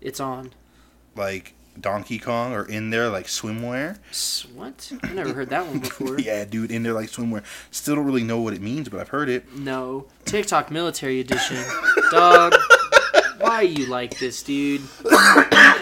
It's on. like Donkey Kong or in there like swimwear. What? I never heard that one before. yeah, dude, in there like swimwear. Still don't really know what it means, but I've heard it. No. TikTok Military Edition. Dog. Why you like this, dude?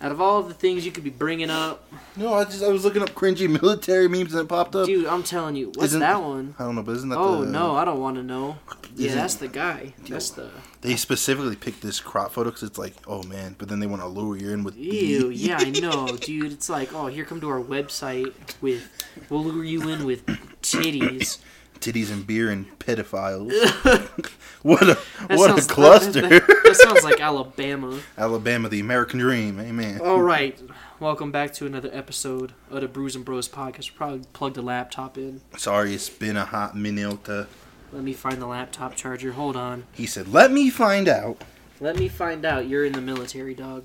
Out of all the things you could be bringing up, No, I just I was looking up cringy military memes and it popped up. dude, I'm telling you, what's Isn't- that one? I don't know, but isn't that Oh the, no, I don't want to know. Yeah, Isn't- that's the guy. That's the. They specifically picked this crop photo because it's like, oh man, but then they want to lure you in with. Ew, yeah, I know, dude. It's like, oh, here, come to our website with, we'll lure you in with titties. Titties and beer and pedophiles. what a That what sounds- a cluster! That, that- that sounds like Alabama. Alabama, the American dream, amen. All right, welcome back to another episode of the Brews and Bros podcast. We probably plugged the laptop in. Sorry, it's been a hot minute. Let me find the laptop charger. Hold on. He said, "Let me find out." Let me find out. You're in the military, dog.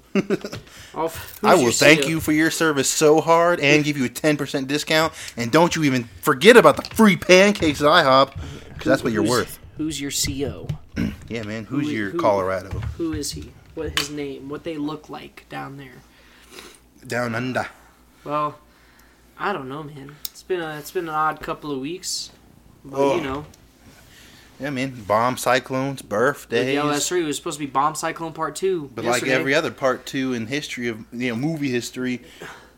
I'll- I will thank you for your service so hard and give you a ten percent discount. And don't you even forget about the free pancakes at IHOP, because that's what you're worth. Who's your CO? Yeah, man. Who's Who- your who- Colorado Who is he? What his name? What they look like down there? down under? Well, I don't know, man. It's been a it's been an odd couple of weeks, but Oh. you know. Yeah, man. Bomb cyclones, birthdays. Yeah, that's true. It was supposed to be Bomb Cyclone Part Two. But like every other part two in history of you know movie history,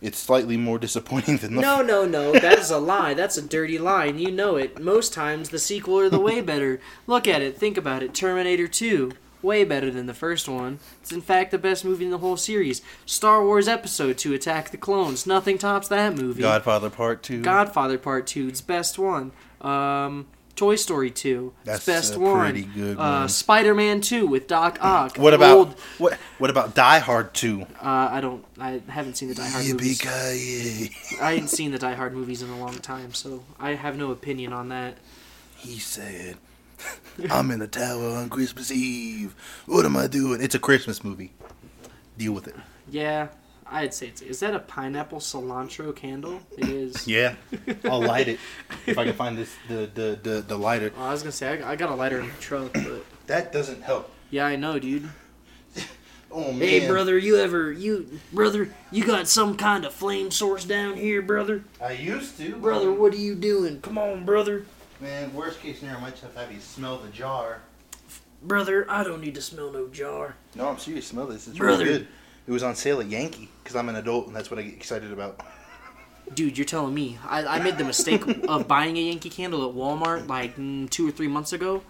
it's slightly more disappointing than the No, no, no. That is a lie. That's a dirty lie, and you know it. Most times, the sequel are the way better. Look at it. Think about it. Terminator 2. Way better than the first one. It's in fact the best movie in the whole series. Star Wars Episode 2 Attack the Clones. Nothing tops that movie. Godfather Part Two. Godfather Part 2. It's best one. Um, Toy Story 2. That's best a one. Uh. Spider Man 2 with Doc Ock. What about Old- what? What about Die Hard Two? uh, I don't. I haven't seen the Die Hard movies. I ain't seen the Die Hard movies in a long time, so I have no opinion on that. He said, "I'm in a tower on Christmas Eve. What am I doing? It's a Christmas movie. Deal with it." Yeah, I'd say it's. Is that a pineapple cilantro candle? It is. Yeah, I'll light it if I can find this the the the, the lighter. Oh, I was gonna say I, I got a lighter in the truck, but That doesn't help. yeah, I know, dude. Oh man. Hey, brother, you ever you brother you got some kind of flame source down here, brother? I used to. Brother, what are you doing? Come on, brother. Man, worst case scenario, I might just to have you smell the jar. Brother, I don't need to smell no jar. No, I'm serious. Smell this. It's Brother. really good. It was on sale at Yankee because I'm an adult and that's what I get excited about. Dude, you're telling me. I, I made the mistake of buying a Yankee candle at Walmart like mm, two or three months ago.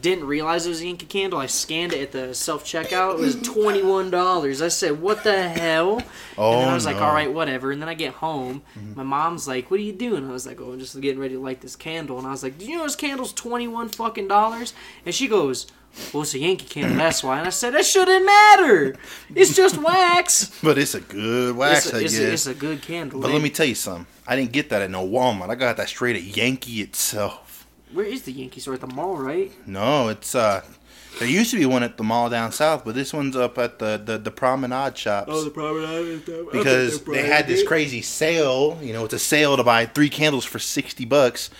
Didn't realize it was a Yankee candle. I scanned it at the self checkout. It was twenty one dollars. I said, "What the hell?" Oh and then I was like, "All right, whatever." And then I get home. My mom's like, "What are you doing?" I was like, "Oh, I'm just getting ready to light this candle." And I was like, "Do you know this candle's twenty one fucking dollars?" And she goes, "Well, it's a Yankee candle. That's why." And I said, "That shouldn't matter. It's just wax." But it's a good wax, it's, a, I it's, guess. a, it's a good candle. but eh? let me tell you something. I didn't get that at no Walmart. I got that straight at Yankee itself. Where is the Yankee store at the mall, right? No, it's uh. There used to be one at the mall down south, but this one's up at the the, the promenade shops. Oh, the promenade. because they had this crazy sale. You know, it's a sale to buy three candles for sixty bucks.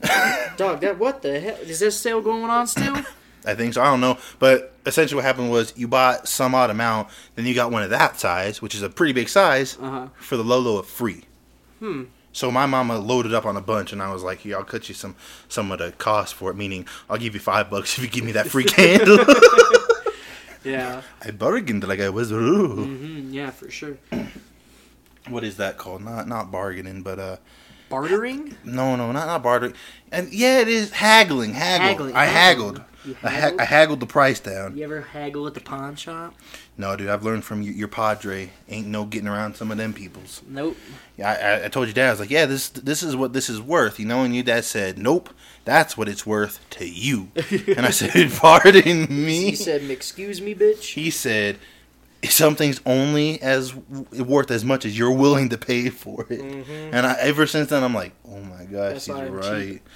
Dog, that what the hell? Is this sale going on still? I think so. I don't know, but essentially what happened was you bought some odd amount, then you got one of that size, which is a pretty big size, Uh-huh. for the low low of free. Hmm. So my mama loaded up on a bunch, and I was like, "Here, I'll cut you some some of the cost for it. Meaning, I'll give you five bucks if you give me that free candle." Yeah. I bargained like I was. Ooh. hmm Yeah, for sure. What is that called? Not not bargaining, but uh, Bartering? no, no, not not bartering. And yeah, it is haggling. Haggle. Haggling, I haggled. I, ha- haggled? I haggled the price down. You ever haggle at the pawn shop? No, dude, I've learned from your, your padre. Ain't no getting around some of them peoples. Nope. Yeah, I, I, told your dad. I was like, yeah, this this is what this is worth, you know. And your dad said, nope, that's what it's worth to you. and I said, pardon me. He said, "Excuse me, bitch." He said, something's only as worth as much as you're willing to pay for it. Mhm. And I, ever since then, I'm like, oh my gosh, That's he's right. cheap.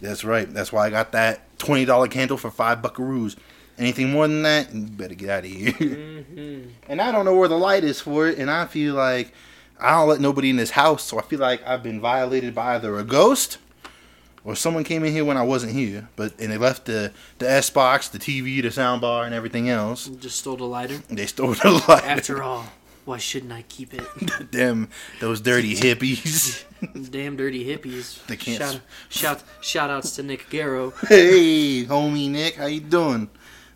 That's right. That's why I got that twenty dollar candle for five buckaroos. Anything more than that, you better get out of here. hmm and I don't know where the light is for it, and I feel like I don't let nobody in this house, so I feel like I've been violated by either a ghost or someone came in here when I wasn't here, but and they left the the Xbox, the TV, the sound bar, and everything else. Just stole the lighter. They stole the light. After all, why shouldn't I keep it? Damn, those dirty hippies. Damn dirty hippies. They can't Shout, shout, shout outs to Nick Garrow. hey, homie Nick, how you doing?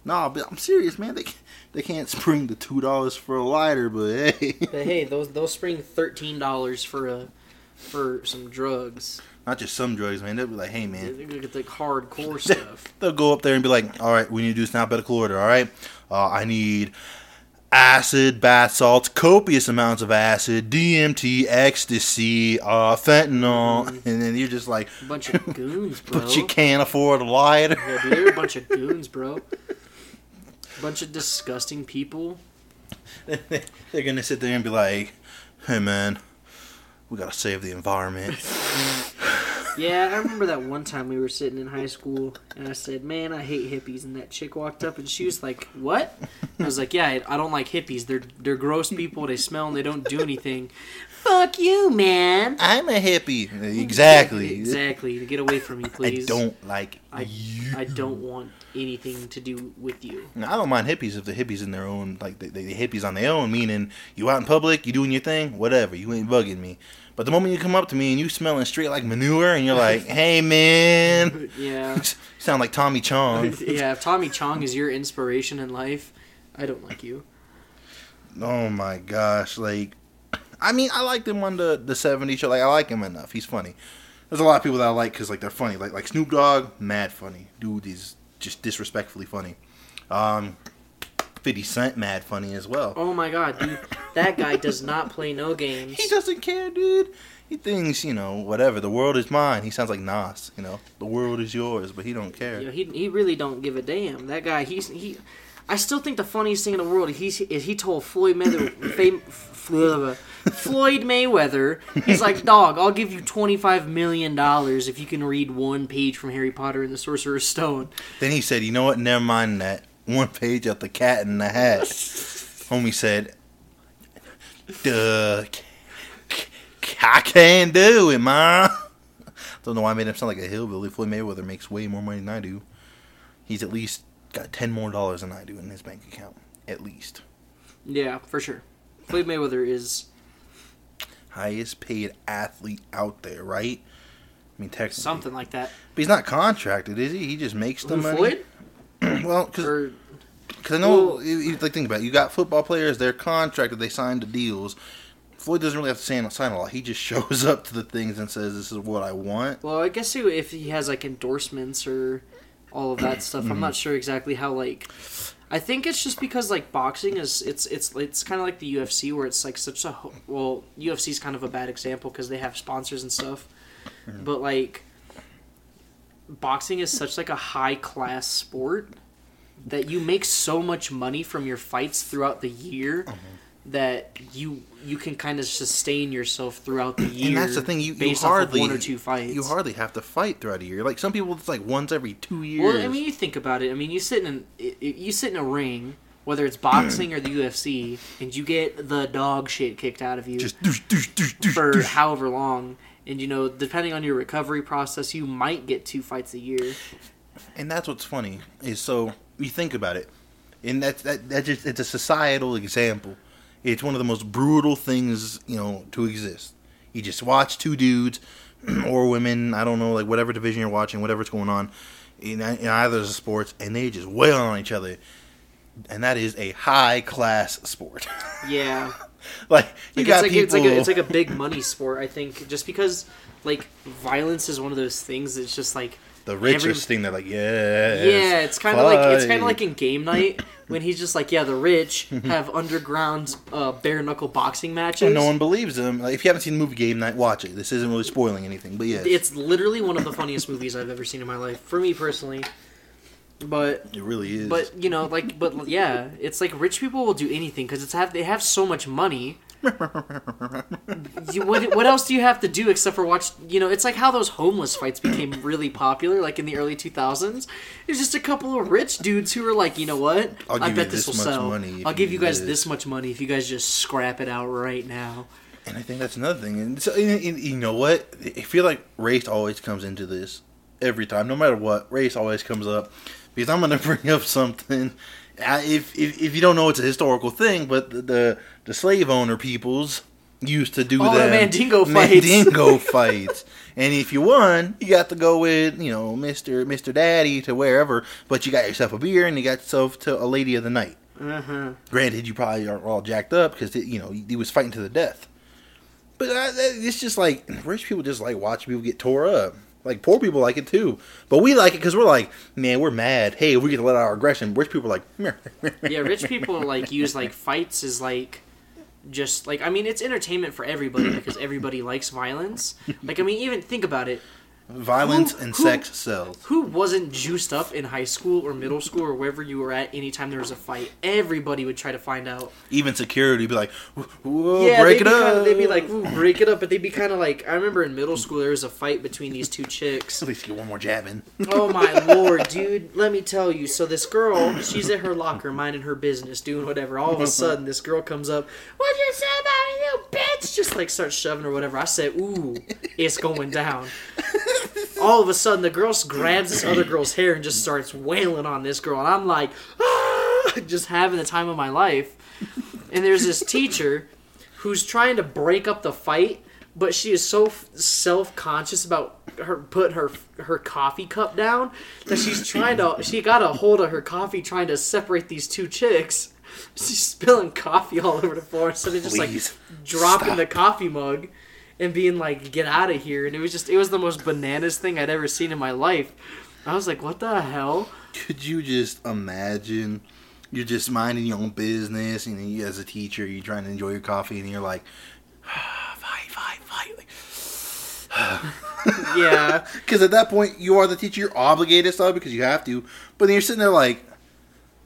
Nah, but I'm serious, man. They they can't spring the two dollars for a lighter, but hey, But hey, those those spring thirteen dollars for a for some drugs. not just some drugs, man. They'll be like, hey, man. They get the hardcore stuff. They'll go up there and be like, all right, we need to do snap alphabetical order. All right, uh, I need acid, bath salts, copious amounts of acid, DMT, ecstasy, uh, fentanyl, Mm-hmm. and then you're just like, A bunch of goons, bro. but you can't afford a lighter. Yeah, dude, they're a bunch of goons, bro. Bunch of disgusting people. They're gonna sit there and be like, "Hey man, we gotta save the environment." Yeah, I remember that one time we were sitting in high school, and I said, "Man, I hate hippies." And that chick walked up, and she was like, "What?" I was like, "Yeah, I, don't like hippies. They're they're gross people. They smell and they don't do anything." Fuck you, man. I'm a hippie. Exactly. Exactly. Get away from me, please. I don't like I, you. I don't want anything to do with you. Now, I don't mind hippies if the hippies in their own, like the, the hippies on their own, meaning you out in public, you doing your thing, whatever, you ain't bugging me. But the moment you come up to me and you smelling straight like manure, and you're like, "Hey man," Yeah. you sound like Tommy Chong. yeah, if Tommy Chong is your inspiration in life, I don't like you. Oh my gosh, like I mean, I liked him on the the '70s show. Like, I like him enough. He's funny. There's a lot of people that I like because like they're funny. Like like Snoop Dogg, mad funny. Dude is just disrespectfully funny. Um, Fifty Cent, mad funny as well. Oh my god, dude. That guy does not play no games. He doesn't care, dude. He thinks, you know, whatever. The world is mine. He sounds like Nas. You know, the world is yours, but he don't care. You know, he he really don't give a damn. That guy, he's he. I still think the funniest thing in the world he's is he told Floyd Mayweather, Floyd Mayweather, he's like, dog, I'll give you twenty five million dollars if you can read one page from Harry Potter and the Sorcerer's Stone. Then he said, "You know what? Never mind that. One page of the Cat in the Hat." Homie said, "Duh, I can't do it, man." Don't know why I made him sound like a hillbilly. Floyd Mayweather makes way more money than I do. He's at least got ten more dollars than I do in his bank account, at least. Yeah, for sure. Floyd Mayweather is Highest paid athlete out there, right? I mean, technically, something like that. But he's not contracted, is he? He just makes the Who, money. Floyd? well, because I know, Well- you, you, like, think about it. You got football players; they're contracted. They signed the deals. Floyd doesn't really have to sign, sign a lot. He just shows up to the things and says, "This is what I want." Well, I guess if he has like endorsements or all of that stuff, I'm mm-hmm. not sure exactly how like. I think it's just because like boxing is it's it's it's kind of like the UFC where it's like such a well UFC is kind of a bad example because they have sponsors and stuff, mm-hmm. but like boxing is such like a high class sport that you make so much money from your fights throughout the year mm-hmm. that you you can kind of sustain yourself throughout the year. and that's the thing. You, you hardly one or two fights. You hardly have to fight throughout a year. Like some people, it's like once every two years. Well, I mean, you think about it. I mean, you sit in you sit in a ring, whether it's boxing or the UFC, and you get the dog shit kicked out of you just for however long. And you know, depending on your recovery process, you might get two fights a year. And that's what's funny is so you think about it, and that's that that just it's a societal example. It's one of the most brutal things you know to exist. You just watch two dudes or women, I don't know, like whatever division you're watching, whatever's going on in, in either of the sports, and they just wail on each other. And that is a high class sport. Yeah, like you like, got it's like people. it's like a, it's like a big money sport. I think just because like violence is one of those things that's just like the richest every- thing. They're like, yeah, Yeah, it's kind of like it's kind of like in game night when he's just like, yeah, the rich have underground uh, bare knuckle boxing matches. And no one believes them. Like, if you haven't seen the movie Game Night, watch it. This isn't really spoiling anything, but yeah, It's literally one of the funniest movies I've ever seen in my life, for me personally. But it really is. but you know like but yeah, it's like rich people will do anything because it's have they have so much money. you, what what else do you have to do except for watch? You know, it's like how those homeless fights became really popular, like in the early two thousands. It's just a couple of rich dudes who were like, you know what? I'll I bet this, this will sell. money I'll give you guys this." this much money if you guys just scrap it out right now. And I think that's another thing. And so, and, and you know what? I feel like race always comes into this. Every time, no matter what. Race always comes up because I'm gonna bring up something. I, if, if if you don't know, it's a historical thing, but the the, the slave owner peoples used to do Oh, the them Mandingo fights. Mandingo fights. And if you won, you got to go with you know Mister Mister Daddy to wherever, but you got yourself a beer and you got yourself to a lady of the night. Uh-huh. Granted, you probably are all jacked up because you know he was fighting to the death. But uh, it's just like rich people just like watching people get tore up. Like poor people like it too, but we like it because we're like, man, we're mad. Hey, we get to let out our aggression. Rich people are like, Yeah, rich people like use like fights as like just like I mean it's entertainment for everybody because everybody likes violence. Like I mean even think about it. Violence Who- and who- sex sells. Who wasn't juiced up in high school or middle school or wherever you were at anytime there was a fight? Everybody would try to find out. Even security be like, whoa, yeah, break it up. Kinda, they'd be like, Ooh, break it up, but they'd be kind of like. I remember in middle school there was a fight between these two chicks. at least get one more jab in. Oh my lord, dude! Let me tell you. So this girl, she's at her locker, minding her business, doing whatever. All of a sudden, this girl comes up. What'd you say about you bitch? Just like starts shoving or whatever. I said, "Ooh, it's going down." All of a sudden, the girl grabs this other girl's hair and just starts wailing on this girl, and I'm like, ah! just having the time of my life. And there's this teacher who's trying to break up the fight, but she is so f- self-conscious about her put her her coffee cup down that she's trying to she got a hold of her coffee trying to separate these two chicks. She's spilling coffee all over the floor instead of just Please, like dropping stop. the coffee mug and being like, "Get out of here!" And it was just it was the most bananas thing I'd ever seen in my life. I was like, "What the hell?" Could you just imagine? You're just minding your own business, and you, as a teacher, you're trying to enjoy your coffee, and you're like, fight, fight, fight. Like, Yeah, Because at that point, you are the teacher. You're obligated to stop because you have to. But then you're sitting there like,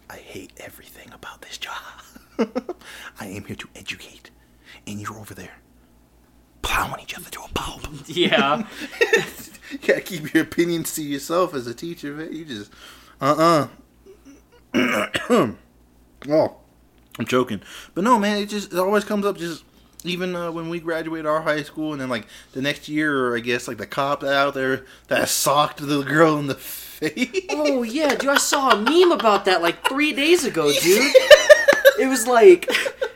I hate everything about this job. I am here to educate, and you're over there plowing each other to a pulp. yeah. you gotta keep your opinions to yourself as a teacher, man. You just, uh uh oh, I'm joking. But no, man, it just it always comes up just. Even uh, when we graduated our high school, and then like the next year, or I guess like the cop out there that socked the girl in the face. Oh yeah, dude! I saw a meme about that like three days ago, dude. It was like,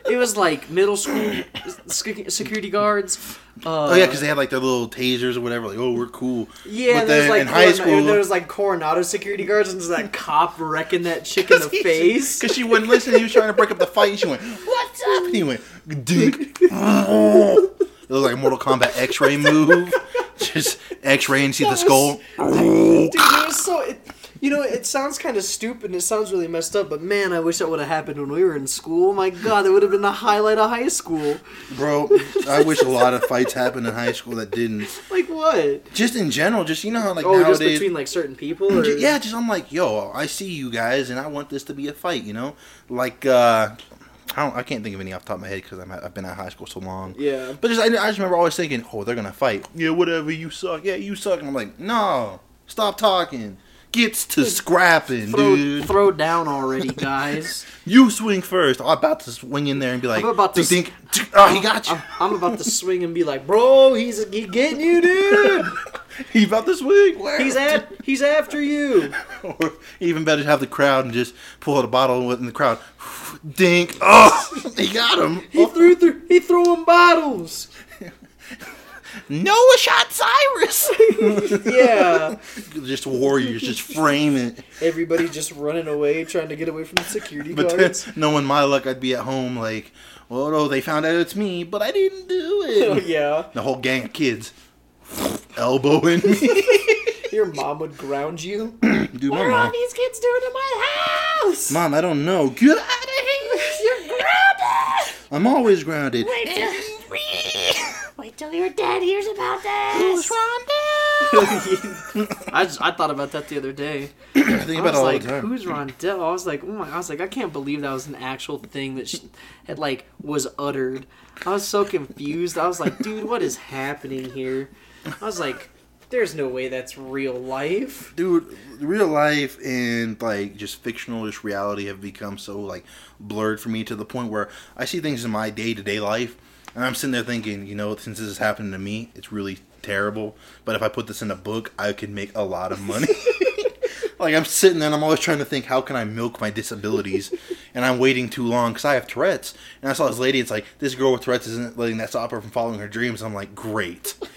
it was like middle school security guards. Uh, Oh yeah, because they had like their little tasers or whatever. Like, oh, we're cool. yeah. but then like in high school, there was like Coronado security guards, and there's that cop wrecking that chick in the face. because she wouldn't listen. He was trying to break up the fight. And she went, "What's up?" And he went, "Dink." it was like a Mortal Kombat X-ray move. Just X-ray and see the That skull. Dude, it was so. It, you know, it sounds kind of stupid and it sounds really messed up, but man, I wish that would have happened when we were in school. My God, that would have been the highlight of high school. Bro, I wish a lot of fights happened in high school that didn't. Like what? Just in general, just you know how like Oh, nowadays. just between like certain people? Or? Ju- yeah, just I'm like, yo, I see you guys, and I want this to be a fight. You know, like uh, I don't, I can't think of any off the top of my head because I've been at high school so long. Yeah. But just I, I just remember always thinking, oh, they're gonna fight. Yeah, whatever. You suck. Yeah, you suck. And I'm like, no, stop talking. Gets to scrapping, Throw, dude. throw down already, guys. You swing first. I'm about to swing in there and be like, I'm about to think, oh, he got you. I'm, I'm about to swing and be like, bro, he's, he's getting you, dude. he about to swing. Where? He's at, he's after you. Or even better, to have the crowd and just pull out a bottle in the crowd. Dink. Oh, he got him. He threw, through, he threw him bottles. Noah shot Cyrus. Yeah. just warriors, just frame it. Everybody just running away, trying to get away from the security But then, guards. knowing my luck, I'd be at home like, oh no, they found out it's me, but I didn't do Oh, it. yeah. The whole gang of kids elbowing me. Your mom would ground you. Dude, my mom. these kids doing in my house? Mom, I don't know. Get out of here. You're grounded. I'm always grounded. Wait wait till your dad hears about Who's this. Rondell? I, just, I thought about that the other day. I think I about was it all like, the time. "Who's Rondell?" I was like, "Oh my!" I was like, "I can't believe that was an actual thing that she had like was uttered." I was so confused. I was like, "Dude, what is happening here?" I was like, "There's no way that's real life." dude real life and like just fictionalish reality have become so like blurred for me to the point where i see things in my day-to-day life and i'm sitting there thinking you know since this is happening to me it's really terrible. But if I put this in a book, I could make a lot of money. like I'm sitting there and I'm always trying to think, how can I milk my disabilities? and I'm waiting too long because I have Tourette's. And I saw this lady. It's like this girl with Tourette's isn't letting that stop her from following her dreams. I'm like, great.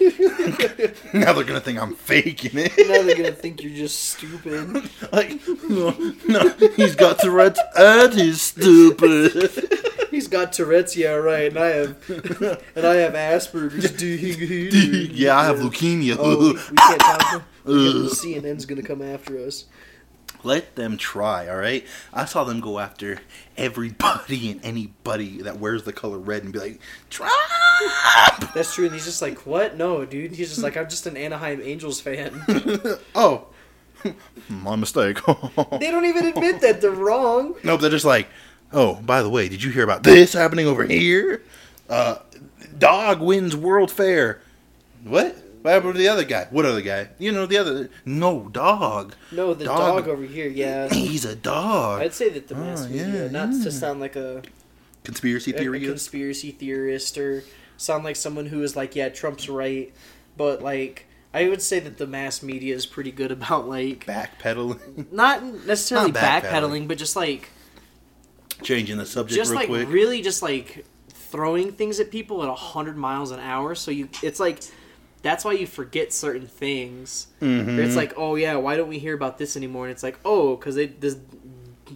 now they're gonna think I'm faking it. now they're gonna think you're just stupid. like, no, no, he's got Tourette's and he's stupid. He's got Tourette's, yeah, right, and I have, and I have Asperger's. yeah, I have leukemia. Oh, we, we can't talk. because CNN's gonna come after us. Let them try, all right? I saw them go after everybody and anybody that wears the color red and be like, Trump! That's true, and he's just like, what? No, dude. He's just like, I'm just an Anaheim Angels fan. oh, my mistake. they don't even admit that they're wrong. Nope, they're just like, oh, by the way, did you hear about this happening over here? Uh, dog wins World Fair. What? What happened to the other guy? What other guy? You know the other? No, dog. No, the dog, dog over here. Yeah, he's a dog. I'd say that the mass oh, media, yeah, not yeah. to sound like a conspiracy theorist, a conspiracy theorist, or sound like someone who is like, yeah, Trump's right, but like. I would say that the mass media is pretty good about like backpedaling. Not necessarily not backpedaling, backpedaling, but just like changing the subject just real like quick. really just like throwing things at people at 100 miles an hour so you it's like that's why you forget certain things. Mm-hmm. It's like, oh yeah, why don't we hear about this anymore? And it's like, oh, because they this,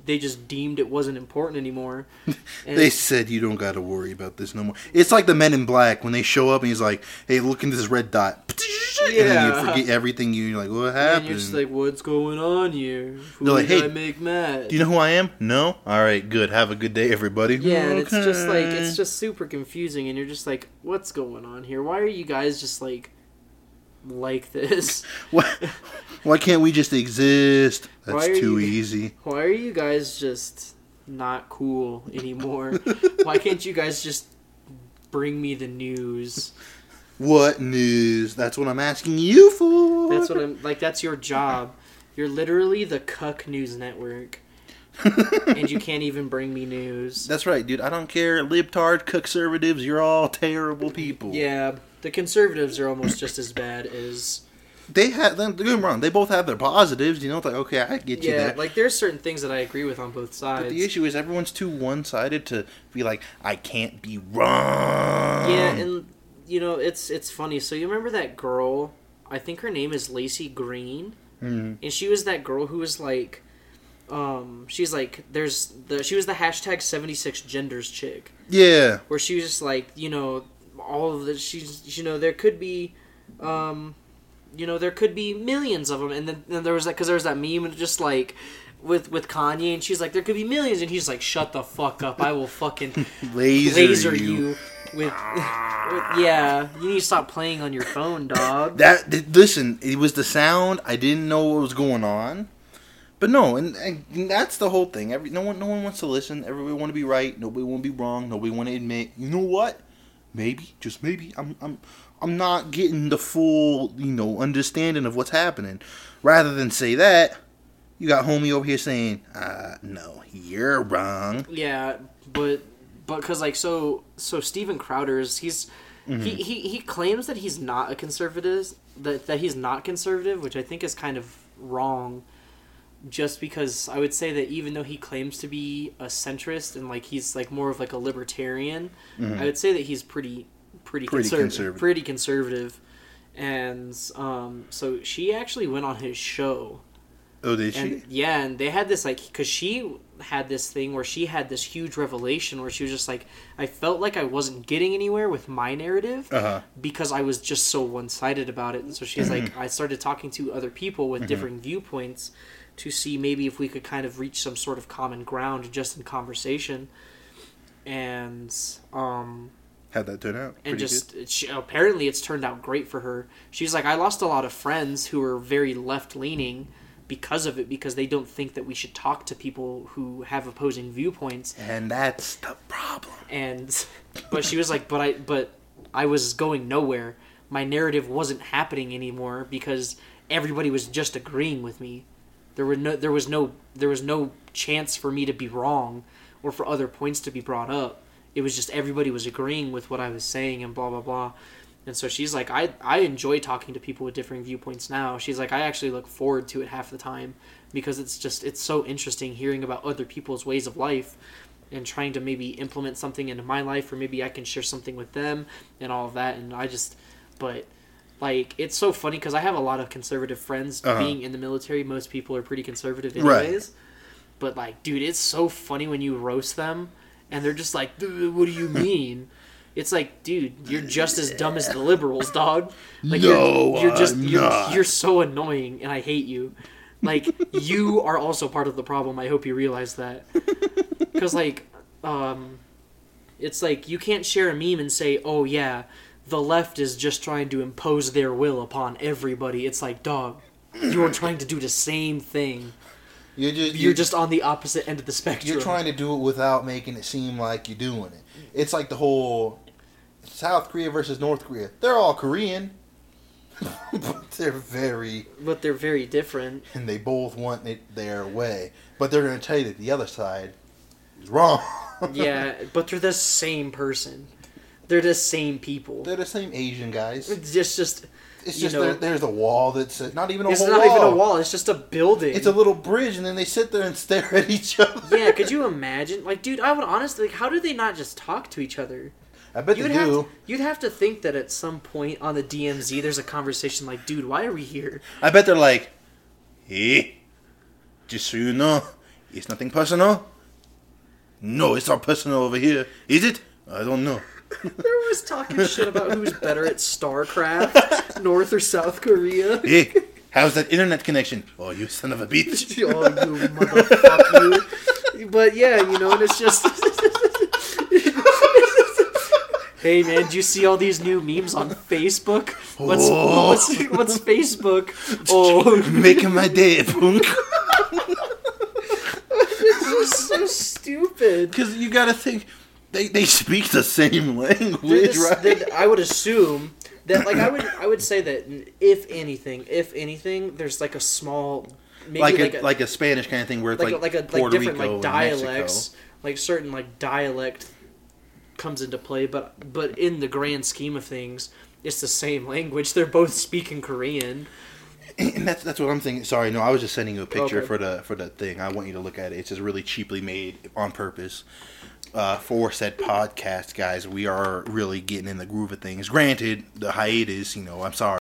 they just deemed it wasn't important anymore. they said you don't got to worry about this no more. It's like the Men in Black when they show up and he's like, "Hey, look in this red dot." Yeah. And then you forget everything. You're like, "What happened?" And you're just like, "What's going on here? Who They're like, "Hey, I make mad?" Do you know who I am? No. All right, good. Have a good day, everybody. Yeah, okay. and it's just like it's just super confusing, and you're just like, "What's going on here? Why are you guys just like?" like this. Why, why can't we just exist? That's too you, easy. Why are you guys just not cool anymore? why can't you guys just bring me the news? What news? That's what I'm asking you for. That's what I'm like. That's your job. You're literally the Cuck News Network. and you can't even bring me news. That's right, dude. I don't care. Libtard, conservatives, you're all terrible people. Yeah, the conservatives are almost just as bad as they have them don't get me wrong they both have their positives you know it's like okay i get you yeah there. like there's certain things that i agree with on both sides but the issue is everyone's too one-sided to be like i can't be wrong yeah and you know it's it's funny so you remember that girl i think her name is Laci Green mm-hmm. and she was that girl who was like um she's like there's the she was the hashtag 76 genders chick yeah where she was just like you know all of the she's you know there could be um you know there could be millions of them and then, then there was that because there was that meme and just like with with Kanye and she's like there could be millions and he's like shut the fuck up I will fucking laser, laser you. you. With, with, yeah, you need to stop playing on your phone, dog. That listen, it was the sound. I didn't know what was going on, but no, and, and that's the whole thing. Every no one, no one wants to listen. Everybody want to be right. Nobody want to be wrong. Nobody want to admit. You know what? maybe, just maybe, I'm I'm I'm not getting the full, you know, understanding of what's happening. Rather than say that, you got homie over here saying, uh, no, you're wrong. Yeah, but but because like so so Steven Crowder's he's mm-hmm. he, he he claims that he's not a conservative that that he's not conservative, which I think is kind of wrong just because I would say that even though he claims to be a centrist and like he's like more of like a libertarian, mm-hmm. I would say that he's pretty pretty, pretty conservative, conservative, pretty conservative. And um, so she actually went on his show. Oh, did and, she? Yeah, and they had this like because she had this thing where she had this huge revelation where she was just like, I felt like I wasn't getting anywhere with my narrative uh-huh. because I was just so one sided about it. And so she's like, I started talking to other people with mm-hmm. different viewpoints to see maybe if we could kind of reach some sort of common ground just in conversation and um had that turn out and just she, apparently it's turned out great for her she's like i lost a lot of friends who were very left leaning because of it because they don't think that we should talk to people who have opposing viewpoints and that's the problem and but she was like but i but i was going nowhere my narrative wasn't happening anymore because everybody was just agreeing with me there were no there was no there was no chance for me to be wrong or for other points to be brought up. It was just everybody was agreeing with what I was saying and blah blah blah. And so she's like, I, I enjoy talking to people with differing viewpoints now. She's like, I actually look forward to it half the time because it's just, it's so interesting hearing about other people's ways of life and trying to maybe implement something into my life or maybe I can share something with them and all of that. And I just, but like, it's so funny because I have a lot of conservative friends Uh-huh. being in the military. Most people are pretty conservative Right. anyways. But like, dude, it's so funny when you roast them and they're just like, "What do you mean?" It's like, dude, you're just as dumb as the liberals, dog. Like, No, you're, you're just I'm you're, not. you're so annoying, and I hate you. Like, you are also part of the problem. I hope you realize that. Because like, um, it's like you can't share a meme and say, "Oh yeah, the left is just trying to impose their will upon everybody." It's like, dog, you are trying to do the same thing. You're just You're just on the opposite end of the spectrum. you're trying to do it without making it seem like you're doing it. It's like the whole South Korea versus North Korea. They're all Korean, but they're very but they're very different. and they both want it their way. But they're going to tell you that the other side is wrong. Yeah, but they're the same person. They're the same people. they're the same Asian guys. It's just, just It's you just know- there, there's a wall that's not even a wall. it's whole not wall. even a wall. It's just a building. It's a little bridge, and then they sit there and stare at each other. yeah. Could you imagine? Like, dude, I would honestly. Like, how do they not just talk to each other? I bet You they would have do. to, you'd have to think that at some point on the DMZ, there's a conversation like, dude, why are we here? I bet they're like, hey, just so you know, it's nothing personal. No, it's not personal over here. Is it? I don't know. there was talking shit about who's better at StarCraft, North or South Korea. Hey, how's that internet connection? Oh, you son of a bitch. oh, you motherfucker. you. But yeah, you know, and it's just. Hey man, do you see all these new memes on Facebook? What's Oh. what's, what's Facebook? Oh, Making my day, punk. it's so stupid. Because you gotta think, they, they speak the same language, just- right? I would assume that, like, I would, I would say that if anything, if anything, there's like a small, maybe like, like, a, a, like a Spanish kind of thing where it's like, like, a, like a like different Rico like dialects, like certain like dialect comes into play, but but in the grand scheme of things, it's the same language. They're both speaking Korean. And that's that's what I'm thinking. Sorry, no, I was just sending you a picture Okay. for the for the thing. I want you to look at it. It's just really cheaply made on purpose. Uh, for said podcast, guys, we are really getting in the groove of things. Granted, the hiatus, you know, I'm sorry.